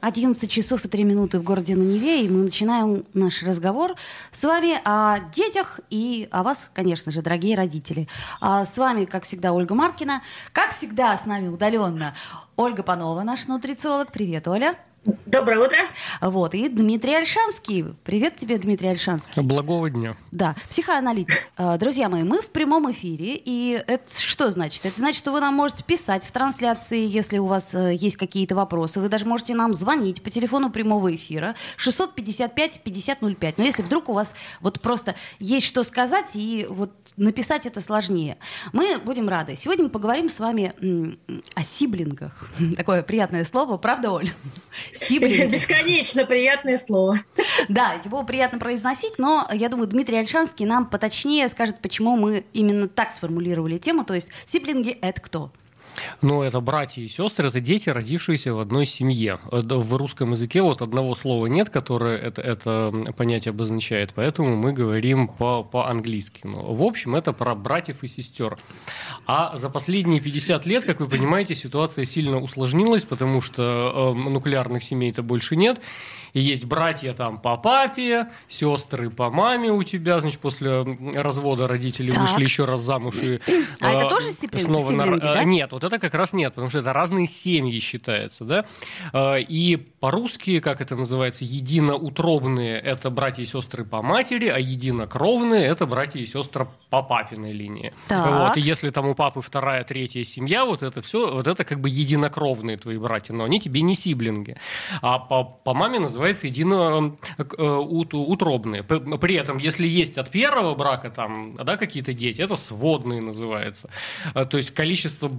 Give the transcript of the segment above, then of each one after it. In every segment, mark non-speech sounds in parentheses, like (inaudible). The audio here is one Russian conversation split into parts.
11 часов и 3 минуты в городе на и мы начинаем наш разговор с вами о детях и о вас, конечно же, дорогие родители. А с вами, как всегда, Ольга Маркина. Как всегда, с нами удаленно Ольга Панова, наш нутрициолог. Привет, Оля. Доброе утро. Вот, и Дмитрий Альшанский. Привет тебе, Дмитрий Альшанский. Благого дня. Да, психоаналитик. А, друзья мои, мы в прямом эфире, и это что значит? Это значит, что вы нам можете писать в трансляции, если у вас э, есть какие-то вопросы. Вы даже можете нам звонить по телефону прямого эфира 655-5005. Но если вдруг у вас вот просто есть что сказать, и вот написать это сложнее, мы будем рады. Сегодня мы поговорим с вами о сиблингах. (laughs) Такое приятное слово, правда, Оль? Сиблинги. (laughs) Бесконечно приятное слово. Да, его приятно произносить, но я думаю, Дмитрий Альшанский нам поточнее скажет, почему мы именно так сформулировали тему. То есть сиблинги — это кто? Ну, это братья и сестры, это дети, родившиеся в одной семье. В русском языке вот одного слова нет, которое это, это понятие обозначает, поэтому мы говорим по, по-английски. Ну, в общем, это про братьев и сестер. А за последние 50 лет, как вы понимаете, ситуация сильно усложнилась, потому что э, нуклеарных семей-то больше нет. И есть братья там по папе, сестры по маме у тебя, значит, после развода родители так. вышли еще раз замуж и... А э, это тоже сиблинги, снова сиблинги, на... да? Нет, вот это как раз нет, потому что это разные семьи считается, да. Э, и по-русски, как это называется, единоутробные – это братья и сестры по матери, а единокровные – это братья и сестры по папиной линии. Так. Вот, и если там у папы вторая, третья семья, вот это все, вот это как бы единокровные твои братья, но они тебе не сиблинги. А по, по маме называется единоутробные. Э, при этом, если есть от первого брака там, да, какие-то дети, это сводные называются. Э, то есть количество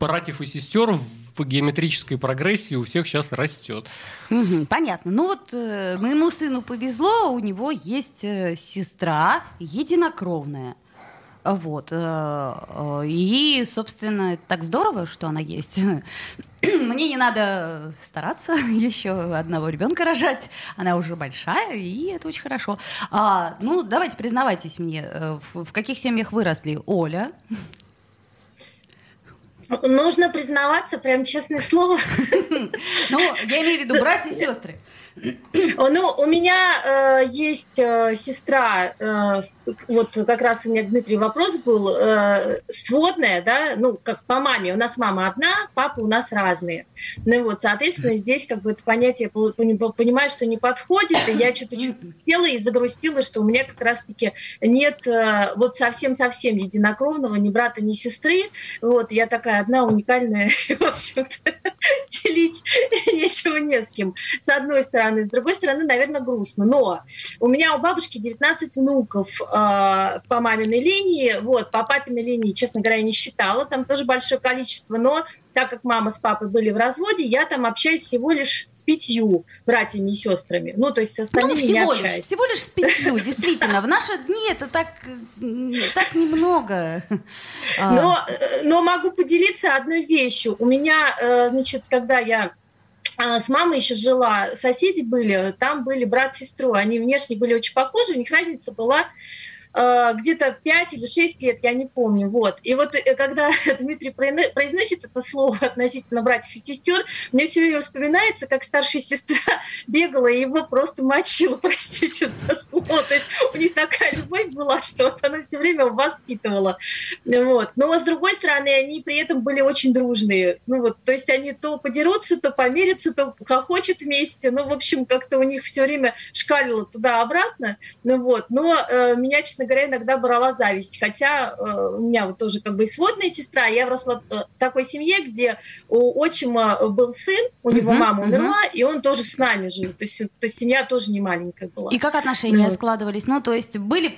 братьев и сестер в геометрической прогрессии у всех сейчас растет. Понятно. Ну вот э, моему сыну повезло, у него есть э, сестра единокровная. Вот. Э, э, и, собственно, так здорово, что она есть. (coughs) Мне не надо стараться (laughs) еще одного ребенка рожать. Она уже большая, и это очень хорошо. А, ну, давайте признавайтесь мне, э, в, в каких семьях выросли Оля, Нужно признаваться, прям честное слово. (laughs) Ну, я имею в виду братья и сестры. Ну, у меня э, есть э, сестра, э, вот как раз у меня, Дмитрий, вопрос был, э, сводная, да, ну, как по маме, у нас мама одна, папа у нас разные. Ну вот, соответственно, здесь как бы это понятие, понимаю, что не подходит, и я что-то чуть села и загрустила, что у меня как раз-таки нет э, вот совсем-совсем единокровного ни брата, ни сестры, вот, я такая одна уникальная, (laughs) в общем-то, делить (laughs) нечего не с кем. С одной стороны, с другой стороны, наверное, грустно. Но у меня у бабушки 19 внуков э, по маминой линии, вот, по папиной линии, честно говоря, не считала, там тоже большое количество, но так как мама с папой были в разводе, я там общаюсь всего лишь с пятью братьями и сестрами. Ну, то есть с ну, остальными ну, всего не общаюсь. Лишь, всего лишь с пятью, (laughs) действительно. В наши дни это так, так немного. (laughs) Но, э, но могу поделиться одной вещью. У меня, э, значит, когда я а, с мамой еще жила, соседи были, там были брат с сестрой, они внешне были очень похожи, у них разница была Э, где-то 5 или 6 лет, я не помню. Вот. И вот э, когда (laughs) Дмитрий произносит это слово (laughs) относительно братьев и сестер, мне все время вспоминается, как старшая сестра (laughs) бегала и его просто мочила, простите за слово. То есть у них такая любовь была, что вот она все время воспитывала. Вот. Но с другой стороны, они при этом были очень дружные. Ну вот, то есть они то подерутся, то помирятся, то хохочут вместе. Ну, в общем, как-то у них все время шкалило туда-обратно. Ну вот. Но э, меня, честно честно говоря, иногда брала зависть. Хотя э, у меня вот тоже как бы и сводная сестра, я росла э, в такой семье, где у отчима был сын, у него uh-huh, мама умерла, uh-huh. и он тоже с нами жил. То есть, то есть семья тоже не маленькая была. И как отношения ну. складывались? Ну, то есть были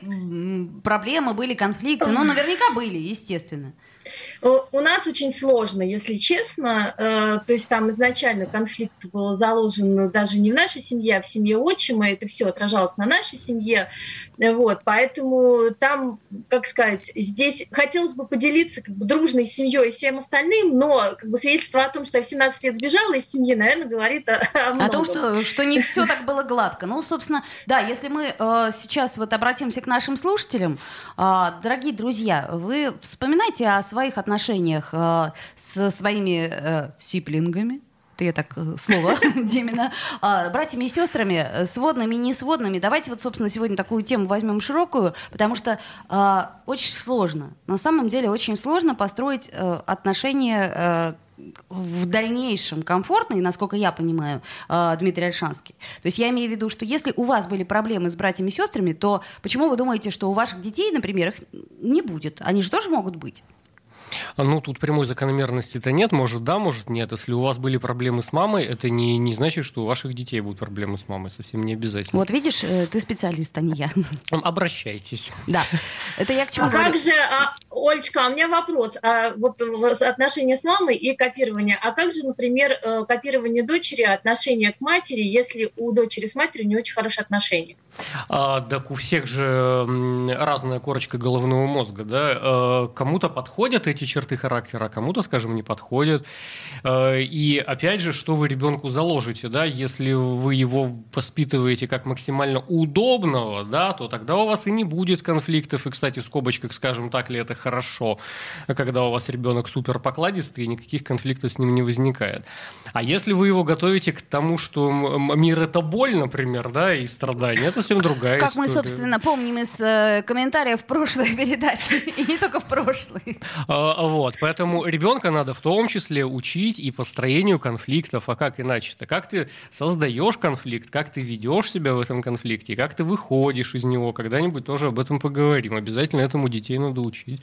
проблемы, были конфликты, но наверняка были, естественно. У нас очень сложно, если честно. Э, то есть там изначально конфликт был заложен даже не в нашей семье, а в семье отчима. Это все отражалось на нашей семье. Вот, поэтому там, как сказать, здесь хотелось бы поделиться как бы, дружной семьей и всем остальным, но как бы, свидетельство о том, что я в 17 лет сбежала из семьи, наверное, говорит о, о многом. О том, что, что не все так было гладко. Ну, собственно, да, если мы э, сейчас вот обратимся к нашим слушателям, э, дорогие друзья, вы вспоминайте о своих отношениях э, с своими э, сиплингами, я так э, слово (laughs) Димина, а, братьями и сестрами, э, сводными и несводными. Давайте вот, собственно, сегодня такую тему возьмем широкую, потому что а, очень сложно, на самом деле очень сложно построить а, отношения а, в дальнейшем комфортные, насколько я понимаю, Дмитрий Альшанский. То есть я имею в виду, что если у вас были проблемы с братьями и сестрами, то почему вы думаете, что у ваших детей, например, их не будет? Они же тоже могут быть. А, ну, тут прямой закономерности-то нет. Может, да, может, нет. Если у вас были проблемы с мамой, это не, не значит, что у ваших детей будут проблемы с мамой. Совсем не обязательно. Вот видишь, э, ты специалист, а не я. Обращайтесь. Да. Это я к чему а говорю. как же, а, Олечка, а у меня вопрос. А, вот отношения с мамой и копирование. А как же, например, э, копирование дочери, отношение к матери, если у дочери с матерью не очень хорошие отношения? А, так у всех же разная корочка головного мозга, да. Э, кому-то подходят эти черты характера, а кому-то, скажем, не подходят. Э, и опять же, что вы ребенку заложите, да, если вы его воспитываете как максимально удобного, да, то тогда у вас и не будет конфликтов. И, кстати, в скобочках, скажем так ли это хорошо, когда у вас ребенок супер покладистый, и никаких конфликтов с ним не возникает. А если вы его готовите к тому, что мир это боль, например, да, и страдания, это совсем другая Как история. мы, собственно, помним из э, комментариев прошлой (laughs) передачи, и не только в прошлой. А, вот, поэтому ребенка надо в том числе учить и построению конфликтов, а как иначе-то? Как ты создаешь конфликт, как ты ведешь себя в этом конфликте, как ты выходишь из него, когда-нибудь тоже об этом поговорим. Обязательно этому детей надо учить.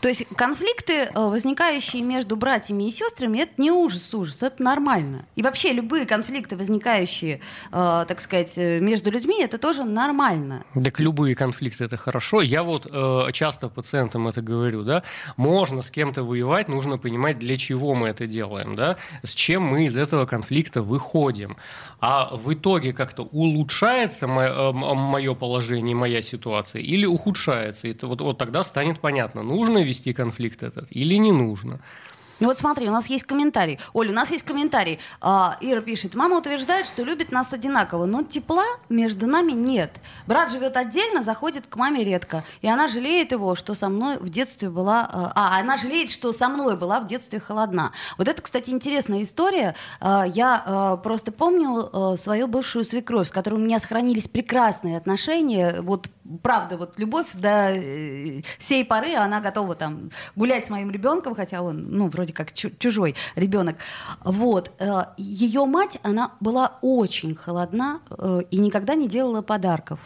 То есть конфликты, э, возникающие между братьями и сестрами, это не ужас, ужас, это нормально. И вообще любые конфликты, возникающие, э, так сказать, э, между людьми, это тоже нормально. Так любые конфликты это хорошо. Я вот часто пациентам это говорю, да, можно с кем-то воевать, нужно понимать, для чего мы это делаем, да, с чем мы из этого конфликта выходим. А в итоге как-то улучшается мое положение, моя ситуация или ухудшается. Это вот, вот тогда станет понятно, нужно вести конфликт этот или не нужно. Ну вот смотри, у нас есть комментарий. Оля, у нас есть комментарий. А, Ира пишет, мама утверждает, что любит нас одинаково, но тепла между нами нет. Брат живет отдельно, заходит к маме редко. И она жалеет его, что со мной в детстве была... А, а она жалеет, что со мной была в детстве холодна. Вот это, кстати, интересная история. А, я а, просто помню свою бывшую свекровь, с которой у меня сохранились прекрасные отношения. Вот правда, вот любовь до э, сей поры, она готова там гулять с моим ребенком, хотя он, ну, вроде как чужой ребенок. Вот. Э, Ее мать, она была очень холодна э, и никогда не делала подарков.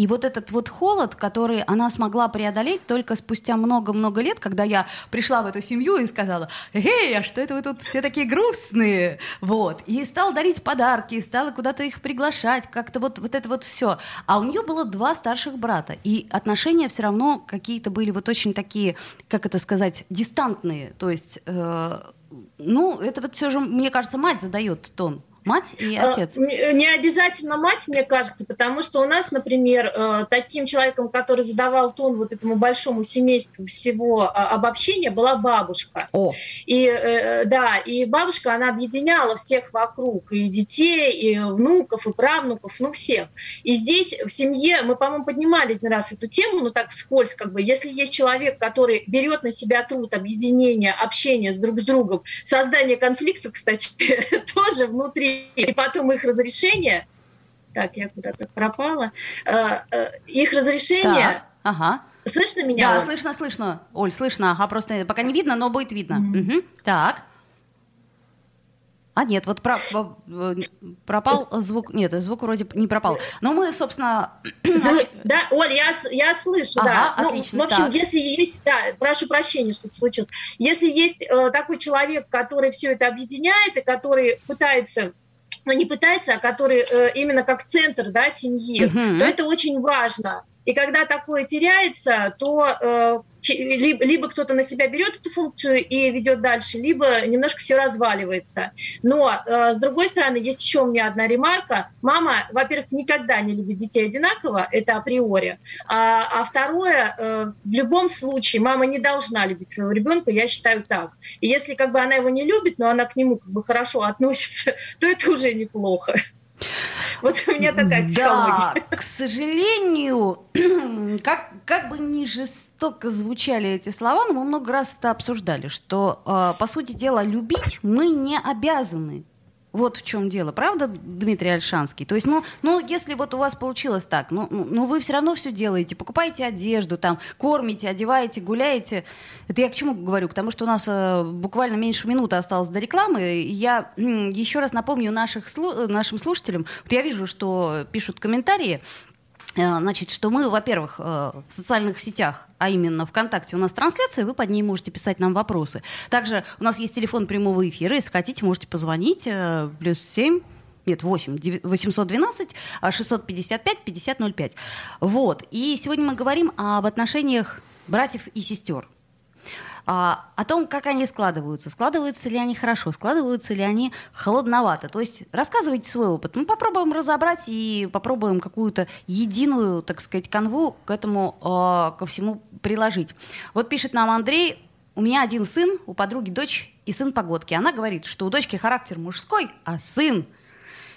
И вот этот вот холод, который она смогла преодолеть только спустя много-много лет, когда я пришла в эту семью и сказала, «Эй, а что это вы тут все такие грустные?» Вот. И стала дарить подарки, и стала куда-то их приглашать, как-то вот, вот это вот все. А у нее было два старших брата, и отношения все равно какие-то были вот очень такие, как это сказать, дистантные. То есть, э, ну, это вот все же, мне кажется, мать задает тон Мать и э, отец? Не обязательно мать, мне кажется, потому что у нас, например, э, таким человеком, который задавал тон вот этому большому семейству всего а, обобщения, была бабушка. О. И э, да, и бабушка, она объединяла всех вокруг, и детей, и внуков, и правнуков, ну всех. И здесь в семье, мы, по-моему, поднимали один раз эту тему, ну так вскользь, как бы, если есть человек, который берет на себя труд объединения, общения с друг с другом, создание конфликтов, кстати, (laughs) тоже внутри и потом их разрешение, так, я куда-то пропала, э, э, их разрешение... Так, ага. Слышно меня? Да, слышно, слышно. Оль, слышно. Ага, просто пока не видно, но будет видно. Mm-hmm. Угу. Так. А нет, вот про, пропал звук. Нет, звук вроде не пропал. Но мы, собственно... (clears throat) Да, Оль, я, я слышу, ага, да. Отлично, ну, в общем, так. если есть... Да, прошу прощения, что случилось. Если есть э, такой человек, который все это объединяет и который пытается не пытается, а который э, именно как центр да, семьи, uh-huh. то это очень важно. И когда такое теряется, то э, либо, либо кто-то на себя берет эту функцию и ведет дальше, либо немножко все разваливается. Но, э, с другой стороны, есть еще у меня одна ремарка. Мама, во-первых, никогда не любит детей одинаково, это априори. А, а второе, э, в любом случае, мама не должна любить своего ребенка, я считаю так. И если как бы она его не любит, но она к нему как бы хорошо относится, (laughs) то это уже неплохо. Вот у меня такая психология. Да, к сожалению, (clears throat) как, как бы ни жестоко звучали эти слова, но мы много раз это обсуждали, что, э, по сути дела, любить мы не обязаны. Вот в чем дело, правда, Дмитрий Альшанский? То есть, ну, ну, если вот у вас получилось так, ну, ну, ну вы все равно все делаете, покупаете одежду, там, кормите, одеваете, гуляете. Это я к чему говорю? К тому, что у нас э, буквально меньше минуты осталось до рекламы. Я э, еще раз напомню наших, нашим слушателям, вот я вижу, что пишут комментарии, значит, что мы, во-первых, э, в социальных сетях, а именно ВКонтакте у нас трансляция, вы под ней можете писать нам вопросы. Также у нас есть телефон прямого эфира, если хотите, можете позвонить, э, плюс 7 нет, 8, 812 655 5005. Вот. И сегодня мы говорим об отношениях братьев и сестер а, о том, как они складываются. Складываются ли они хорошо, складываются ли они холодновато. То есть рассказывайте свой опыт. Мы попробуем разобрать и попробуем какую-то единую, так сказать, канву к этому, э, ко всему приложить. Вот пишет нам Андрей, у меня один сын, у подруги дочь и сын погодки. Она говорит, что у дочки характер мужской, а сын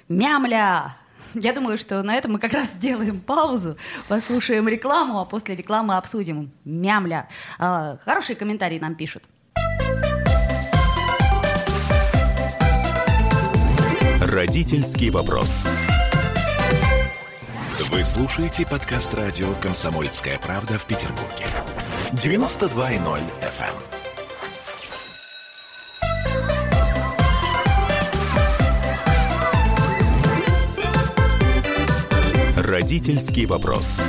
мямля, я думаю, что на этом мы как раз сделаем паузу, послушаем рекламу, а после рекламы обсудим. Мямля. А, хорошие комментарии нам пишут. Родительский вопрос. Вы слушаете подкаст радио «Комсомольская правда» в Петербурге. 92.0 FM. Родительский вопрос.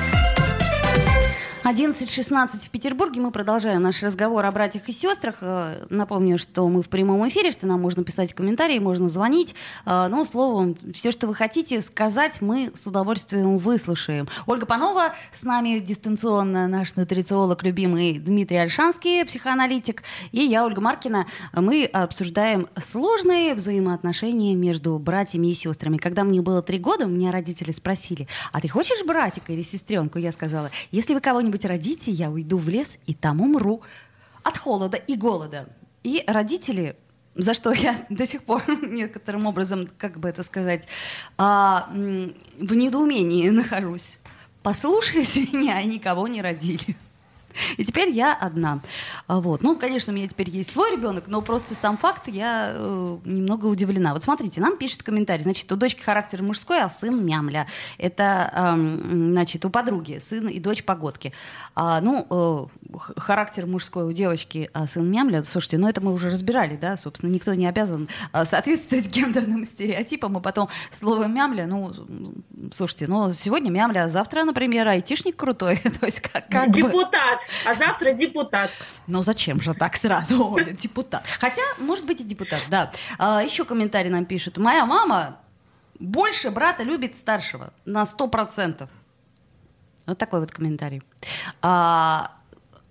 11.16 в Петербурге. Мы продолжаем наш разговор о братьях и сестрах. Э, напомню, что мы в прямом эфире, что нам можно писать комментарии, можно звонить. Ну, словом, все, что вы хотите сказать, мы с удовольствием выслушаем. Ольга Панова с нами дистанционно, наш нутрициолог любимый Дмитрий Альшанский, психоаналитик, и я, Ольга Маркина. Мы обсуждаем сложные взаимоотношения между братьями и сестрами. Когда мне было три года, меня родители спросили, а ты хочешь братика или сестренку? Я сказала, если вы кого-нибудь кого-нибудь родите, я уйду в лес и там умру от холода и голода. И родители за что я (laughs) до сих пор (laughs) некоторым образом, как бы это сказать, а, в недоумении (laughs) нахожусь. Послушались меня, и никого не родили. (laughs) И теперь я одна. А, вот. Ну, конечно, у меня теперь есть свой ребенок, но просто сам факт я э, немного удивлена. Вот смотрите, нам пишет комментарий. Значит, у дочки характер мужской, а сын мямля. Это, э, значит, у подруги сын и дочь погодки. А, ну, э, характер мужской у девочки, а сын мямля. Слушайте, ну это мы уже разбирали, да, собственно, никто не обязан э, соответствовать (laughs) гендерным стереотипам, а потом слово мямля, ну, слушайте, ну, сегодня мямля, а завтра, например, айтишник крутой. (laughs) То есть как, как Депутат а завтра депутат. Ну зачем же так сразу, Оля, депутат? Хотя, может быть, и депутат, да. А, еще комментарий нам пишут. Моя мама больше брата любит старшего на сто процентов. Вот такой вот комментарий. А,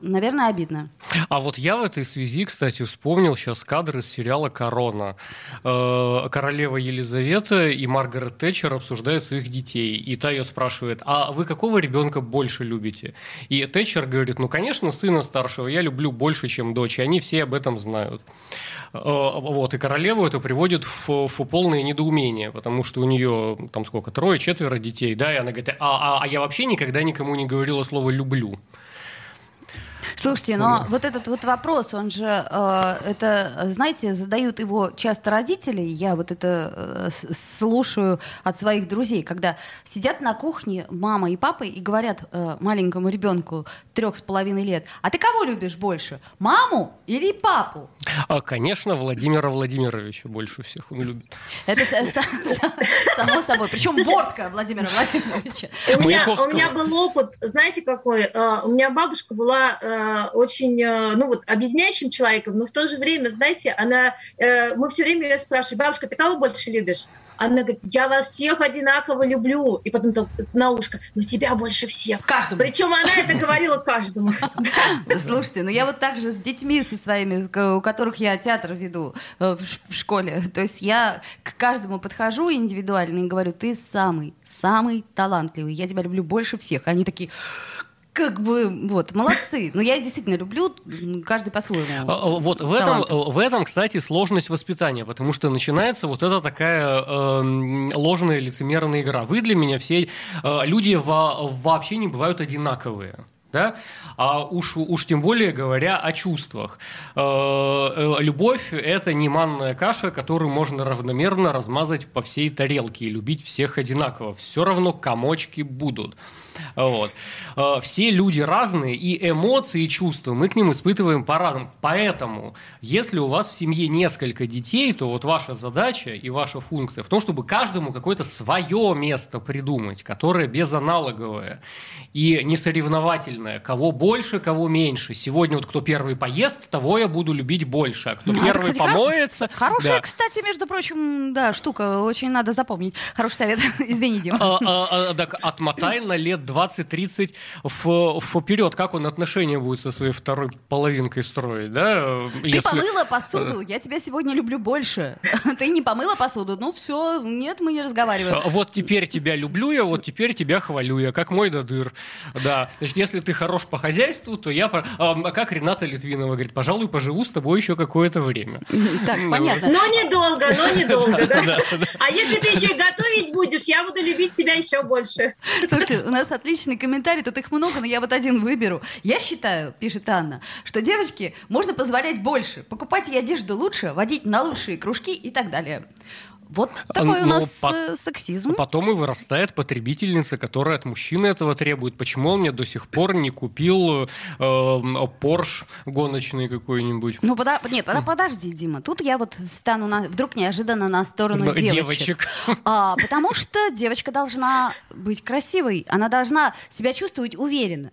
наверное, обидно. А вот я в этой связи, кстати, вспомнил сейчас кадры из сериала «Корона». Э, королева Елизавета и Маргарет Тэтчер обсуждают своих детей. И та ее спрашивает, а вы какого ребенка больше любите? И Тэтчер говорит, ну, конечно, сына старшего я люблю больше, чем дочь. И они все об этом знают. Э, вот, и королеву это приводит в, в полное недоумение, потому что у нее там сколько, трое, четверо детей, да, и она говорит, а, а, а я вообще никогда никому не говорила слово «люблю». Слушайте, но вот этот вот вопрос, он же, э, это, знаете, задают его часто родители. Я вот это э, слушаю от своих друзей, когда сидят на кухне мама и папа и говорят э, маленькому ребенку трех с половиной лет, а ты кого любишь больше, маму или папу? А, конечно, Владимира Владимировича больше всех он любит. Это само собой. Причем бортка Владимира Владимировича. У меня был опыт, знаете какой? Э, у меня бабушка была э, очень, э, ну вот, объединяющим человеком, но в то же время, знаете, она, мы все время ее спрашиваем, бабушка, ты кого больше любишь? Она говорит, я вас всех одинаково люблю. И потом то на ушко, но тебя больше всех. Каждому. Причем она это говорила каждому. (laughs) Слушайте, ну я вот так же с детьми со своими, у которых я театр веду э, в школе. То есть я к каждому подхожу индивидуально и говорю, ты самый, самый талантливый. Я тебя люблю больше всех. Они такие, как бы, вот, молодцы. Но я действительно люблю, каждый по-своему. А, а, вот в этом, в этом, кстати, сложность воспитания, потому что начинается вот эта такая э, ложная лицемерная игра. Вы для меня все э, люди во, вообще не бывают одинаковые да? а уж, уж тем более говоря о чувствах. Э, э, любовь – это не манная каша, которую можно равномерно размазать по всей тарелке и любить всех одинаково. Все равно комочки будут. Вот. Э, все люди разные, и эмоции, и чувства мы к ним испытываем по-разному. Поэтому, если у вас в семье несколько детей, то вот ваша задача и ваша функция в том, чтобы каждому какое-то свое место придумать, которое безаналоговое и несоревновательное. Кого больше, кого меньше. Сегодня вот кто первый поест, того я буду любить больше. А кто ну, первый это, кстати, помоется... Хорошая, да. кстати, между прочим, да, штука. Очень надо запомнить. Хороший совет. (laughs) Извини, Дима. А, а, а, так отмотай на лет 20-30 вперед. Как он отношения будет со своей второй половинкой строить, да? Ты Если... помыла посуду, я тебя сегодня люблю больше. (laughs) Ты не помыла посуду, ну все, нет, мы не разговариваем. Вот теперь тебя люблю я, вот теперь тебя хвалю я, как мой додыр. Да, значит, если ты хорош по хозяйству, то я, а, как Рената Литвинова говорит, пожалуй, поживу с тобой еще какое-то время. Так, понятно. Но недолго, но недолго, да? А если ты еще и готовить будешь, я буду любить тебя еще больше. Слушайте, у нас отличный комментарий, тут их много, но я вот один выберу. Я считаю, пишет Анна, что девочке можно позволять больше, покупать ей одежду лучше, водить на лучшие кружки и так далее. Вот такой у нас по- э, сексизм. Потом и вырастает потребительница, которая от мужчины этого требует. Почему он мне до сих пор не купил э, Порш гоночный какой-нибудь? Ну, пода- нет, пода- подожди, Дима. Тут я вот стану на, вдруг неожиданно на сторону девочек. девочек. (laughs) А, потому что девочка должна быть красивой. Она должна себя чувствовать уверенно.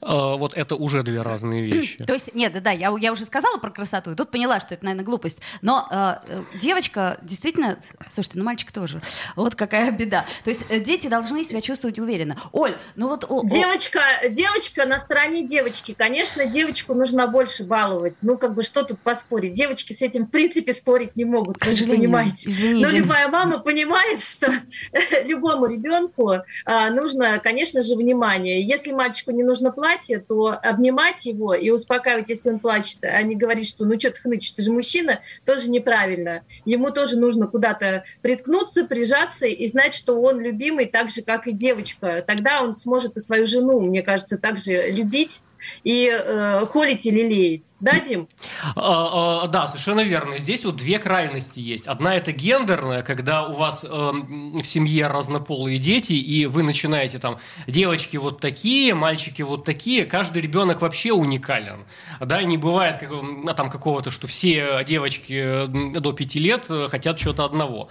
А, вот это уже две разные вещи. То есть, нет, да, я, я уже сказала про красоту, и тут поняла, что это, наверное, глупость. Но э, девочка действительно... Слушайте, ну мальчик тоже. Вот какая беда. То есть э, дети должны себя чувствовать уверенно. Оль, ну вот... О, девочка, девочка на стороне девочки. Конечно, девочку нужно больше баловать. Ну, как бы, что тут поспорить? Девочки с этим, в принципе, спорить не могут, К вы же понимаете. Извините. Но любая мама понимает, что (laughs) любому ребенку э, нужно, конечно же, внимание. Если мальчику не нужно платье, то обнимать его и успокаивать, если он плачет, а не говорить, что ну что ты хнычешь, ты же мужчина, тоже неправильно. Ему тоже нужно куда-то приткнуться, прижаться и знать, что он любимый так же, как и девочка. Тогда он сможет и свою жену, мне кажется, также любить и э, холить или лелеять. Да, Дим? А, а, да, совершенно верно. Здесь вот две крайности есть. Одна это гендерная, когда у вас э, в семье разнополые дети, и вы начинаете там девочки вот такие, мальчики вот такие. Каждый ребенок вообще уникален. Да, не бывает как, а, там какого-то, что все девочки до пяти лет э, хотят чего-то одного.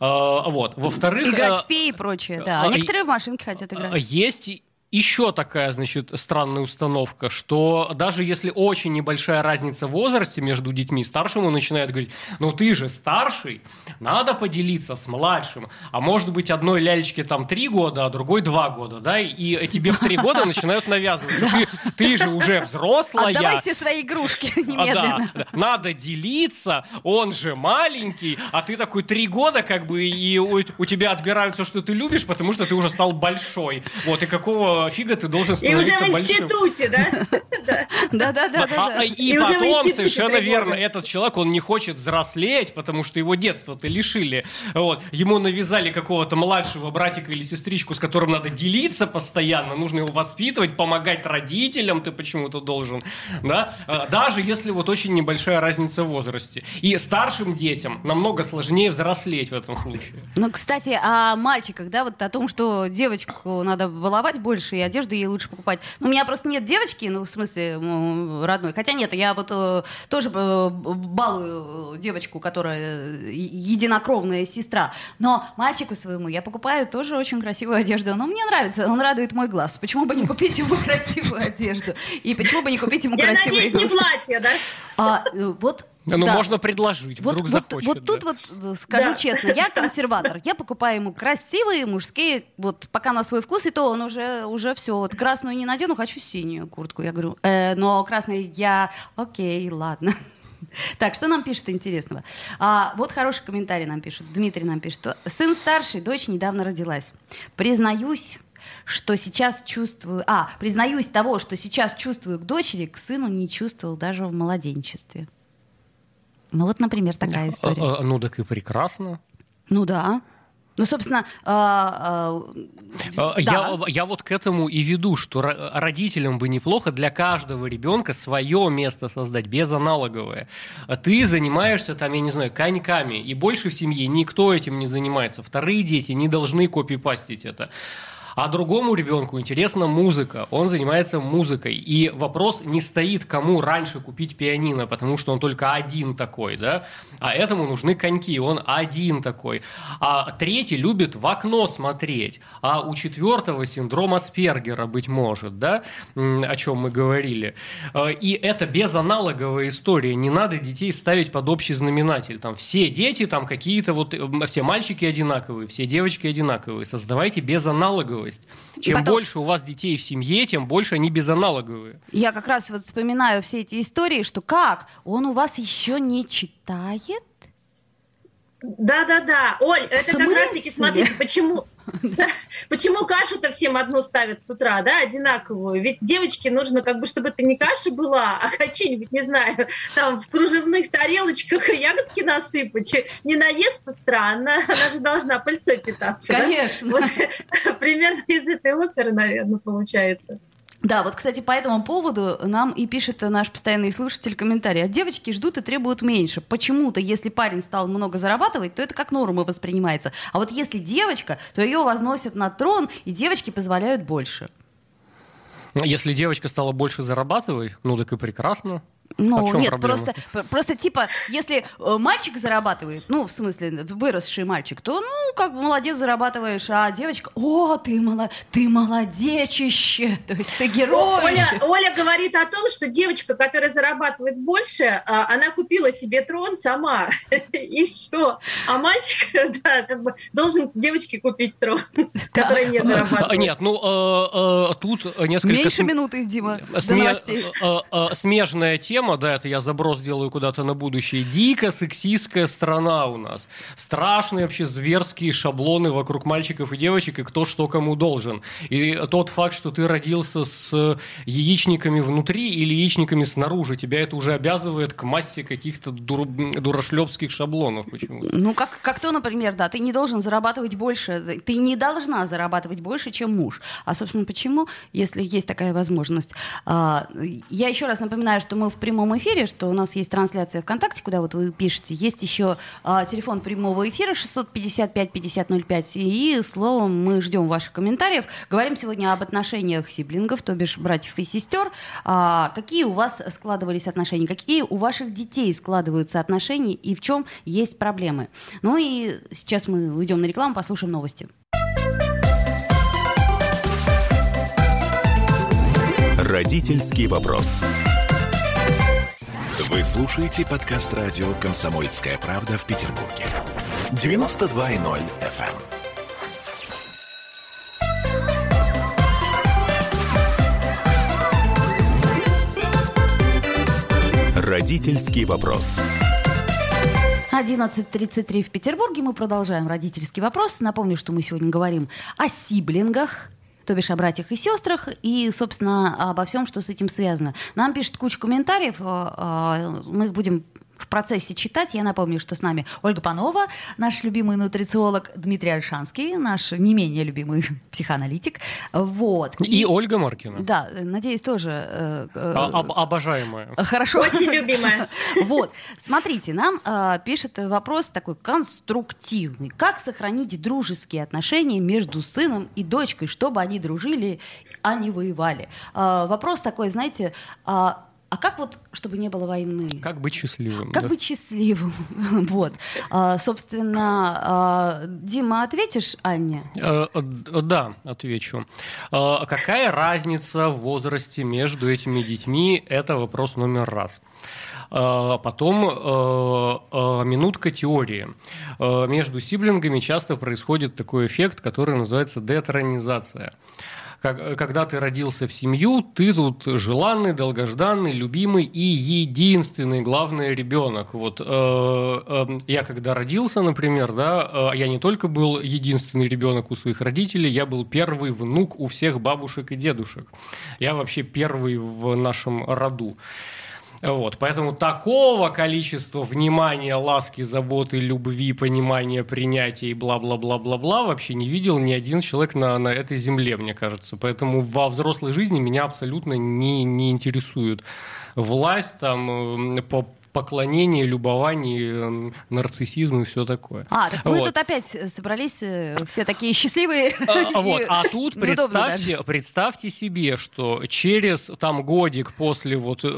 Вот. Во-вторых... Играть в феи и прочее, да. А некоторые в машинке хотят играть. Есть еще такая, значит, странная установка, что даже если очень небольшая разница в возрасте между детьми, старшему начинает говорить, ну ты же старший, надо поделиться с младшим, а может быть одной лялечке там три года, а другой два года, да, и тебе в три года начинают навязывать, ты, ты же уже взрослая. Отдавай все свои игрушки немедленно. А, да, надо делиться, он же маленький, а ты такой три года как бы, и у, у тебя отбирают все, что ты любишь, потому что ты уже стал большой. Вот, и какого фига ты должен становиться большим? И уже в институте, да? Да-да-да. И потом, совершенно верно, этот человек, он не хочет взрослеть, потому что его детство-то лишили. Вот. Ему навязали какого-то младшего братика или сестричку, с которым надо делиться постоянно, нужно его воспитывать, помогать родителям ты почему-то должен. Да? А, даже если вот очень небольшая разница в возрасте. И старшим детям намного сложнее взрослеть в этом случае. Ну, кстати, о мальчиках, да, вот о том, что девочку надо баловать больше, и одежду ей лучше покупать. Ну, у меня просто нет девочки, ну, в смысле, родной. Хотя нет, я вот э, тоже э, балую девочку, которая э, единокровная сестра. Но мальчику своему я покупаю тоже очень красивую одежду. Но мне нравится, он радует мой глаз. Почему бы не купить ему красивую одежду? И почему бы не купить ему красивую... Я надеюсь, не платье, да? А, вот Ну, Да. можно предложить, Вот, вдруг вот, захочет. вот тут да. вот э, скажу Да. честно, я (laughs) консерватор. Я покупаю ему красивые мужские, вот пока на свой вкус, и то он уже, уже все. Вот красную не надену, хочу синюю куртку. Я говорю, «Э, но красный я... Окей, ладно. (laughs) Так, что нам пишет интересного? А, вот хороший комментарий нам пишет. Дмитрий нам пишет. что Сын старший, дочь недавно родилась. Признаюсь, что сейчас чувствую... А, признаюсь того, что сейчас чувствую к дочери, к сыну не чувствовал даже в младенчестве. Ну вот, например, такая история. А, а, ну так и прекрасно. Ну да. Ну, собственно, а, а, А, Я, да. я вот к этому и веду, что ро- родителям бы неплохо для каждого ребенка свое место создать, безаналоговое. Ты занимаешься там, я не знаю, коньками, и больше в семье никто этим не занимается. Вторые дети не должны копипастить это. А другому ребенку интересна музыка, он занимается музыкой. И вопрос не стоит, кому раньше купить пианино, потому что он только один такой, да? А этому нужны коньки, он один такой. А третий любит в окно смотреть. А у четвертого синдром Аспергера, быть может, да? О чем мы говорили. Э, И это безаналоговая история. Не надо детей ставить под общий знаменатель. Там все дети, там какие-то вот, э, все мальчики одинаковые, все девочки одинаковые. Создавайте безаналоговость. Чем потом- больше у вас детей в семье, тем больше они безаналоговые. я как раз вот вспоминаю все эти истории, что как? Он у вас еще не читает? Да-да-да. Оль, это как раз-таки, смысле? смотрите, почему... (laughs) Почему кашу-то всем одну ставят с утра, да, одинаковую? Ведь девочке нужно, как бы, чтобы это не каша была, (laughs) а какие-нибудь, не знаю, там в кружевных тарелочках (laughs) ягодки насыпать. Не наестся странно, она же должна пыльцой питаться. да? Конечно. Вот примерно из этой оперы, наверное, получается. Да, вот, кстати, по этому поводу нам и пишет наш постоянный слушатель комментарий. А девочки ждут и требуют меньше. Почему-то, если парень стал много зарабатывать, то это как норма воспринимается. А вот если девочка, то ее возносят на трон, и девочки позволяют больше. Если девочка стала больше зарабатывать, ну так и прекрасно. Ну, А нет, проблема? просто, просто типа, если э, мальчик зарабатывает, ну, в смысле, выросший мальчик, то, ну, как бы молодец зарабатываешь, а девочка, о, ты, мало, ты молодечище, (laughs) то есть ты герой. Оля, Оля говорит о том, что девочка, которая зарабатывает больше, а, она купила себе трон сама, (laughs) и все. А мальчик, (laughs) да, как бы должен девочке купить трон, который не зарабатывает. Нет, ну э, э, тут несколько... Меньше минуты, Дима, смежная тема, да, это я заброс делаю куда-то на будущее. Дико сексистская страна у нас. Страшные вообще зверские шаблоны вокруг мальчиков и девочек, и кто что кому должен. И тот факт, что ты родился с яичниками внутри или яичниками снаружи, тебя это уже обязывает к массе каких-то дур- дурашлепских шаблонов почему-то. Ну, как, как то, например, да, ты не должен зарабатывать больше, ты не должна зарабатывать больше, чем муж. А, собственно, почему, если есть такая возможность? А, я еще раз напоминаю, что мы в прямом эфире, что у нас есть трансляция ВКонтакте, куда вот вы пишете. Есть еще а, телефон прямого эфира 655-5005. И, словом, мы ждем ваших комментариев. Говорим сегодня об отношениях сиблингов, то бишь братьев и сестер. А, какие у вас складывались отношения? Какие у ваших детей складываются отношения? И в чем есть проблемы? Ну и сейчас мы уйдем на рекламу, послушаем новости. Родительский вопрос. Вы слушаете подкаст радио «Комсомольская правда» в Петербурге. 92.0 FM. Родительский вопрос. 11.33 в Петербурге. Мы продолжаем родительский вопрос. Напомню, что мы сегодня говорим о сиблингах, то бишь о братьях и сестрах, и, собственно, обо всем, что с этим связано. Нам пишут кучу комментариев. э, э, Мы их будем в процессе читать. Я напомню, что с нами Ольга Панова, наш любимый нутрициолог, Дмитрий Альшанский, наш не менее любимый (laughs) психоаналитик. Вот. И Ольга Маркина. Да, надеюсь, тоже... э, э, А- об- обожаемая. Хорошо. Очень любимая. (laughs) Вот, смотрите, нам э, пишет вопрос такой конструктивный. Как сохранить дружеские отношения между сыном и дочкой, чтобы они дружили, а не воевали? Э, вопрос такой, знаете, а А как вот, чтобы не было войны? Как быть счастливым? Как да? быть счастливым? (laughs) вот. А, собственно, а, Дима, ответишь Анне? Э, да, отвечу. Э, какая разница в возрасте между этими детьми? Это вопрос номер раз. Потом минутка теории. Между сиблингами часто происходит такой эффект, который называется детронизация. Как- Когда ты родился в семью, ты тут желанный, долгожданный, любимый и единственный, главный ребенок. Вот э, э, я когда родился, например, да, э, я не только был единственный ребенок у своих родителей, я был первый внук у всех бабушек и дедушек. Я вообще первый в нашем роду. Вот, поэтому такого количества внимания, ласки, заботы, любви, понимания, принятия и бла-бла-бла-бла-бла вообще не видел ни один человек на, на этой земле, мне кажется. Поэтому во взрослой жизни меня абсолютно не, не интересует власть, там, э, по поклонение, любование, э, нарциссизм и все такое. А, так мы Вот. тут опять собрались э, все такие счастливые. А, вот, и а тут (laughs) представьте, представьте себе, что через там годик после вот э,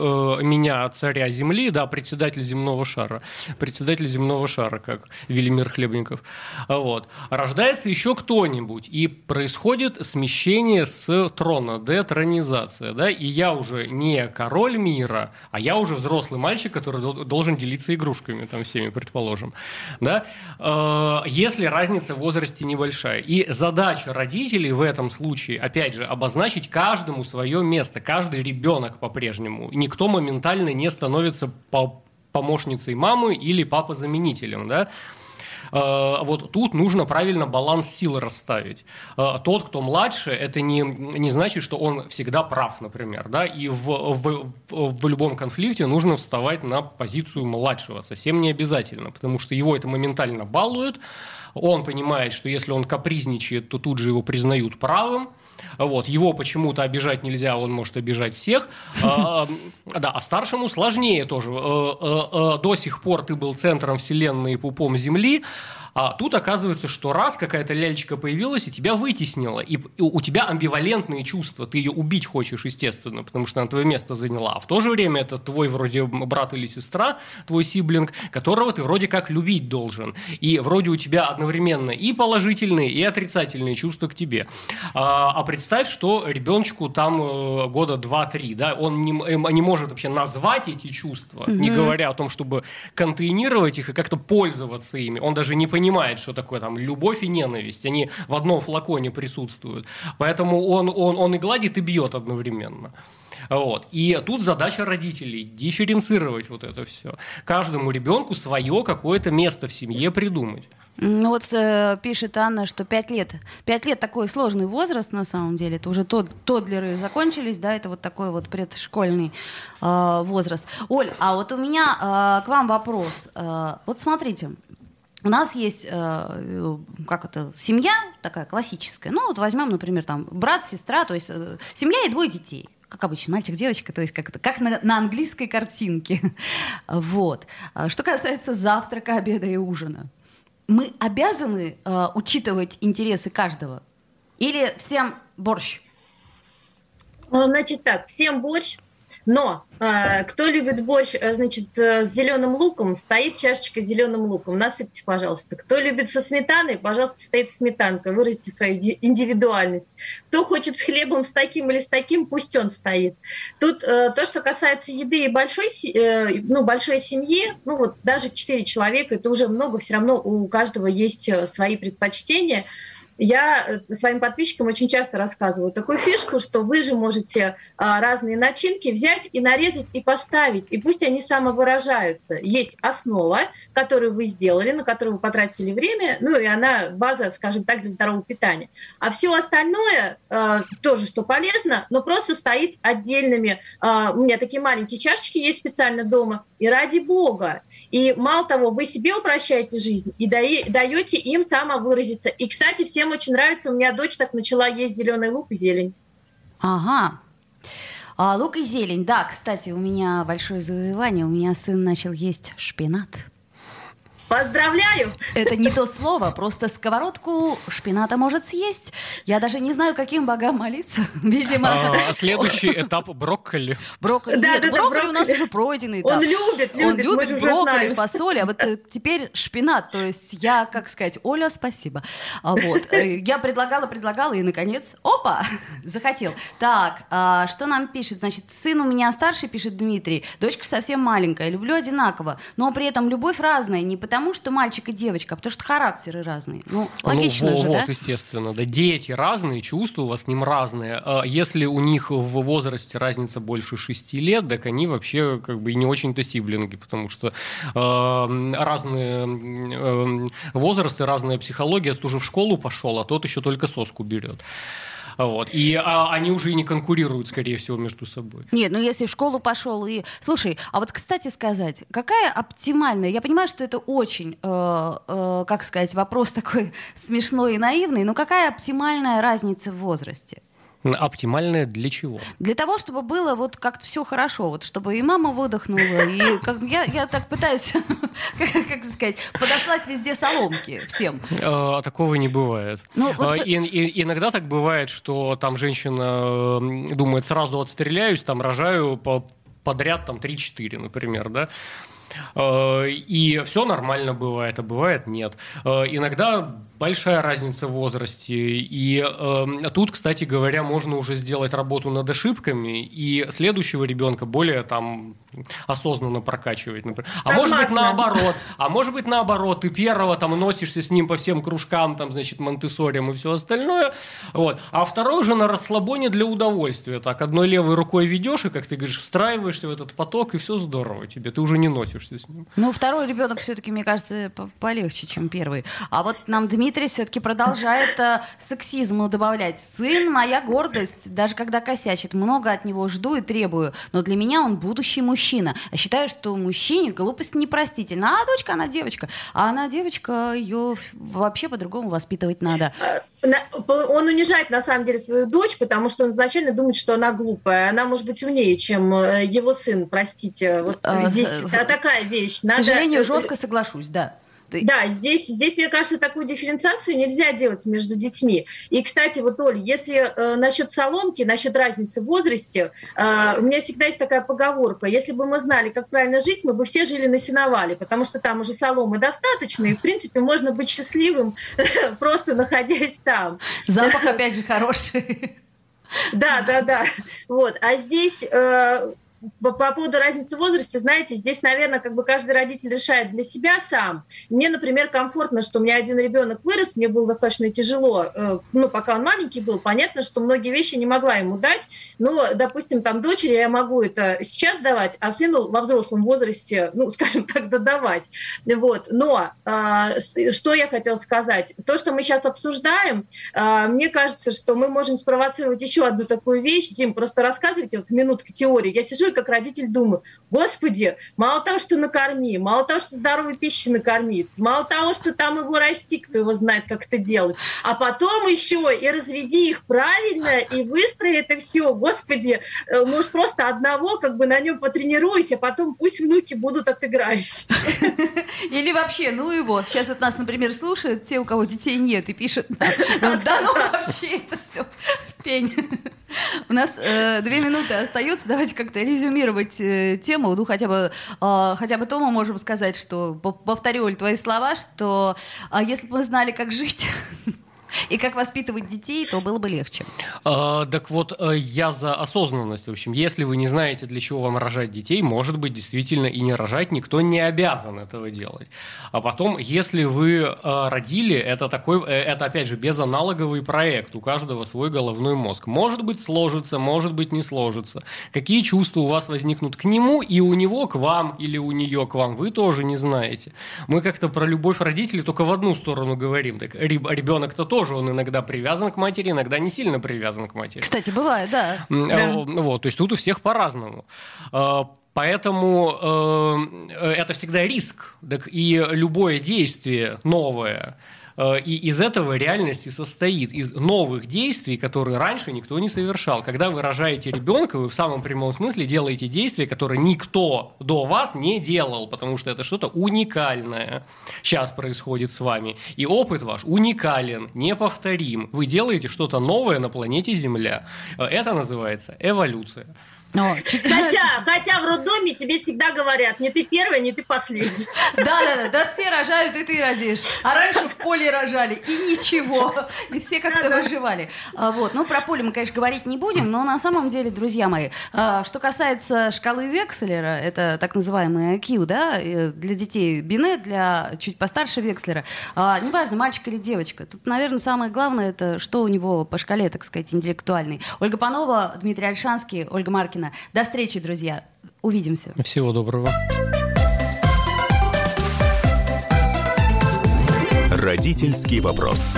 меня царя Земли, да, председатель земного шара, председатель земного шара, как Велимир Хлебников, а вот, рождается еще кто-нибудь, и происходит смещение с трона, детронизация, да, и я уже не король мира, а я уже взрослый мальчик, который должен делиться игрушками там всеми, предположим, да, Э, если разница в возрасте небольшая. И задача родителей в этом случае, опять же, обозначить каждому свое место, каждый ребенок по-прежнему. Никто моментально не становится по- помощницей мамы или папозаменителем, да, вот тут нужно правильно баланс сил расставить. Э, Тот, кто младше, это не, не значит, что он всегда прав, например. Да? И в, в- в любом конфликте нужно вставать на позицию младшего. Совсем не обязательно, потому что его это моментально балует. Он понимает, что если он капризничает, то тут же его признают правым. Вот, его почему-то обижать нельзя, он может обижать всех. А, Да, а старшему сложнее тоже. Э, э, э, До сих пор ты был центром вселенной и пупом Земли, а тут оказывается, что раз какая-то лялечка появилась и тебя вытеснила, и у тебя амбивалентные чувства, ты ее убить хочешь, естественно, потому что она твое место заняла, а в то же время это твой вроде брат или сестра, твой сиблинг, которого ты вроде как любить должен, и вроде у тебя одновременно и положительные, и отрицательные чувства к тебе. А, а представь, что ребеночку там э, года 2-3, да, он не, м- не может вообще назвать эти чувства, не говоря о том, чтобы контейнировать их и как-то пользоваться ими. Он даже не понимает, что такое там любовь и ненависть. Они в одном флаконе присутствуют. Поэтому он, он, он и гладит, и бьет одновременно. Вот. И тут задача родителей дифференцировать вот это все. Каждому ребенку свое какое-то место в семье придумать. Ну вот э, пишет Анна, что 5 лет. 5 лет такой сложный возраст на самом деле. Это уже тод, тодлеры закончились, да, это вот такой вот предшкольный э, возраст. Оль, а вот у меня э, к вам вопрос. Э, вот смотрите, у нас есть, э, э, как это, семья такая классическая. Ну вот возьмем, например, там брат, сестра, то есть э, семья и двое детей как обычно, мальчик, девочка, то есть как, это, как на, на английской картинке. (laughs) Вот. А Что касается завтрака, обеда и ужина, мы обязаны учитывать интересы каждого? Или всем борщ? Ну, Значит так, всем борщ, но э, кто любит борщ, э, значит, э, с зеленым луком, стоит чашечка с зеленым луком, насыпьте, пожалуйста. Кто любит со сметаной, пожалуйста, стоит сметанка, выразите свою ди- индивидуальность. Кто хочет с хлебом с таким или с таким, пусть он стоит. Тут э, то, что касается еды и большой, э, ну, большой семьи, ну вот даже 4 человека, это уже много, все равно у каждого есть э, свои предпочтения. Я э, своим подписчикам очень часто рассказываю такую фишку, что вы же можете а, разные начинки взять и нарезать и поставить, и пусть они самовыражаются. Есть основа, которую вы сделали, на которую вы потратили время, ну и она база, скажем так, для здорового питания. А все остальное э, тоже, что полезно, но просто стоит отдельными. э, у меня такие маленькие чашечки есть специально дома, и ради бога. И мало того, вы себе упрощаете жизнь и даете им самовыразиться. И, кстати, всем очень нравится, у меня дочь так начала есть зеленый лук и зелень. Ага. А, лук и зелень. Да, кстати, у меня большое завоевание. У меня сын начал есть шпинат. Поздравляю! Это не то слово, просто сковородку шпината может съесть. Я даже не знаю, каким богам молиться. (laughs) Видимо. А, следующий этап брокколи. Брокколи. Да, Нет, да, да, брокколи у нас брокколи. уже пройденный этап. Он любит, любит, Он мы любит брокколи, знаем. фасоль, а вот э, теперь шпинат. То есть я, как сказать, Оля, спасибо. А вот. э, Я предлагала, предлагала, и, наконец, опа, (laughs) захотел. Так, а, что нам пишет? Значит, сын у меня старший, пишет Дмитрий, дочка совсем маленькая, люблю одинаково, но при этом любовь разная, не потому что мальчик и девочка, а потому что характеры разные. Ну, логично ну, во- же, вот, да? естественно, да. Дети разные, чувства у вас с ним разные. А Если у них в возрасте разница больше 6 лет, так они вообще как бы и не очень-то сиблинги, потому что э, разные э, возрасты, разная психология. Тот уже в школу пошел, а тот еще только соску берет. Вот. И а, они уже и не конкурируют, скорее всего, между собой. Нет, ну если в школу пошел и... Слушай, а вот, кстати сказать, какая оптимальная... Я понимаю, что это очень, э, э, как сказать, вопрос (laughs) такой смешной и наивный, но какая оптимальная разница в возрасте? Оптимальное для чего? Для того, чтобы было вот как-то все хорошо, вот чтобы и мама выдохнула, и как, я, я так пытаюсь, (laughs) как, как сказать, подослать везде соломки всем. А, такого не бывает. Ну, вот А, и, и- иногда так бывает, что там женщина думает, сразу отстреляюсь, там рожаю по- подряд там 3-4, например, да. А, И все нормально бывает, а бывает нет. А, Иногда большая разница в возрасте. И э, тут, кстати говоря, можно уже сделать работу над ошибками и следующего ребенка более там осознанно прокачивать. Например. А может быть Согласна. наоборот. А может быть наоборот. Ты первого там носишься с ним по всем кружкам, там, значит, монтессорям и все остальное. Вот. А второй уже на расслабоне для удовольствия. Так, одной левой рукой ведешь и, как ты говоришь, встраиваешься в этот поток, и все здорово тебе. Ты уже не носишься с ним. Ну, второй ребенок все-таки, мне кажется, по- полегче, чем первый. А вот нам Дмитрий все-таки продолжает э, сексизму добавлять. Сын моя гордость, даже когда косячит, много от него жду и требую. Но для меня он будущий мужчина. А считаю, что мужчине глупость непростительна. А дочка, она девочка. А она девочка, ее вообще по-другому воспитывать надо. На- по- Он унижает на самом деле свою дочь, потому что он изначально думает, что она глупая. Она может быть умнее, чем э, его сын, простите. Вот А, здесь с- та- такая вещь. К Надо- сожалению, э, жестко соглашусь, да. Да, здесь, здесь, мне кажется, такую дифференциацию нельзя делать между детьми. И, кстати, вот, Оль, если э, насчет соломки, насчет разницы в возрасте, э, у меня всегда есть такая поговорка. Если бы мы знали, как правильно жить, мы бы все жили на сеновале, потому что там уже соломы достаточно, и, в принципе, можно быть счастливым, (laughs) просто находясь там. Запах, опять же, хороший. Да, да, да. Вот. А здесь э, по, по поводу разницы в возрасте, знаете, здесь, наверное, как бы каждый родитель решает для себя сам. Мне, например, комфортно, что у меня один ребенок вырос, мне было достаточно тяжело, э, ну, пока он маленький был, понятно, что многие вещи не могла ему дать, но, допустим, там дочери я могу это сейчас давать, а сыну во взрослом возрасте, ну, (laughs) скажем так, додавать. Вот. Но э, что я хотела сказать? То, что мы сейчас обсуждаем, а, Мне кажется, что мы можем спровоцировать еще одну такую вещь. Дим, просто рассказывайте вот минутка теории. Я сижу как родитель думаю, господи, мало того, что накорми, мало того, что здоровой пищи накормит, мало того, что там его расти, кто его знает, как это делать, а потом еще и разведи их правильно и выстрои это все. Господи, э, может, просто одного как бы на нем потренируйся, а потом пусть внуки будут отыграясь. (laughs) Или вообще, ну его. Сейчас вот нас, например, слушают те, у кого детей нет, и пишут нам, (laughs) ну, да ну вообще это все пень. У нас э, две минуты остается. Давайте как-то резюмировать э, тему. Ну, хотя бы, э, хотя бы то мы можем сказать, что, по- повторю, Оль, твои слова, что э, если бы мы знали, как жить (laughs) и как воспитывать детей, то было бы легче. А, так вот, э, я за осознанность. В общем, если вы не знаете, для чего вам рожать детей, может быть, действительно и не рожать, никто не обязан этого делать. А потом, если вы э, родили, это такой, э, это опять же безаналоговый проект, у каждого свой головной мозг. Может быть, сложится, может быть, не сложится. Какие чувства у вас возникнут к нему и у него к вам или у нее к вам, вы тоже не знаете. Мы как-то про любовь родителей только в одну сторону говорим. Так реб- ребенок-то тоже, он иногда привязан к матери, иногда не сильно привязан к матери. Кстати, бывает, да. Э, Вот, то есть тут у всех по-разному. Э, Поэтому э, это всегда риск. Так и любое действие новое Э, и из этого реальности состоит, из новых действий, которые раньше никто не совершал. Когда вы рожаете ребенка, вы в самом прямом смысле делаете действия, которые никто до вас не делал, потому что это что-то уникальное сейчас происходит с вами. И опыт ваш уникален, неповторим. Вы делаете что-то новое на планете Земля. Э, это называется эволюция. Но, (laughs) хотя, хотя в роддоме тебе всегда говорят, не ты первая, не ты последняя. Да, да, да, да, все рожают, и ты родишь. А раньше в поле рожали, и ничего. И все как-то да, выживали. Да. Вот. Ну, про поле мы, конечно, говорить не будем, но на самом деле, друзья мои, а, что касается шкалы Векслера, это так называемый IQ, да, для детей Бине, для чуть постарше Векслера, а, неважно, мальчик или девочка. Тут, наверное, самое главное, это что у него по шкале, так сказать, интеллектуальный. Ольга Панова, Дмитрий Альшанский, Ольга Маркина Ивановна. До встречи, друзья. Увидимся. Всего доброго. Родительский вопрос.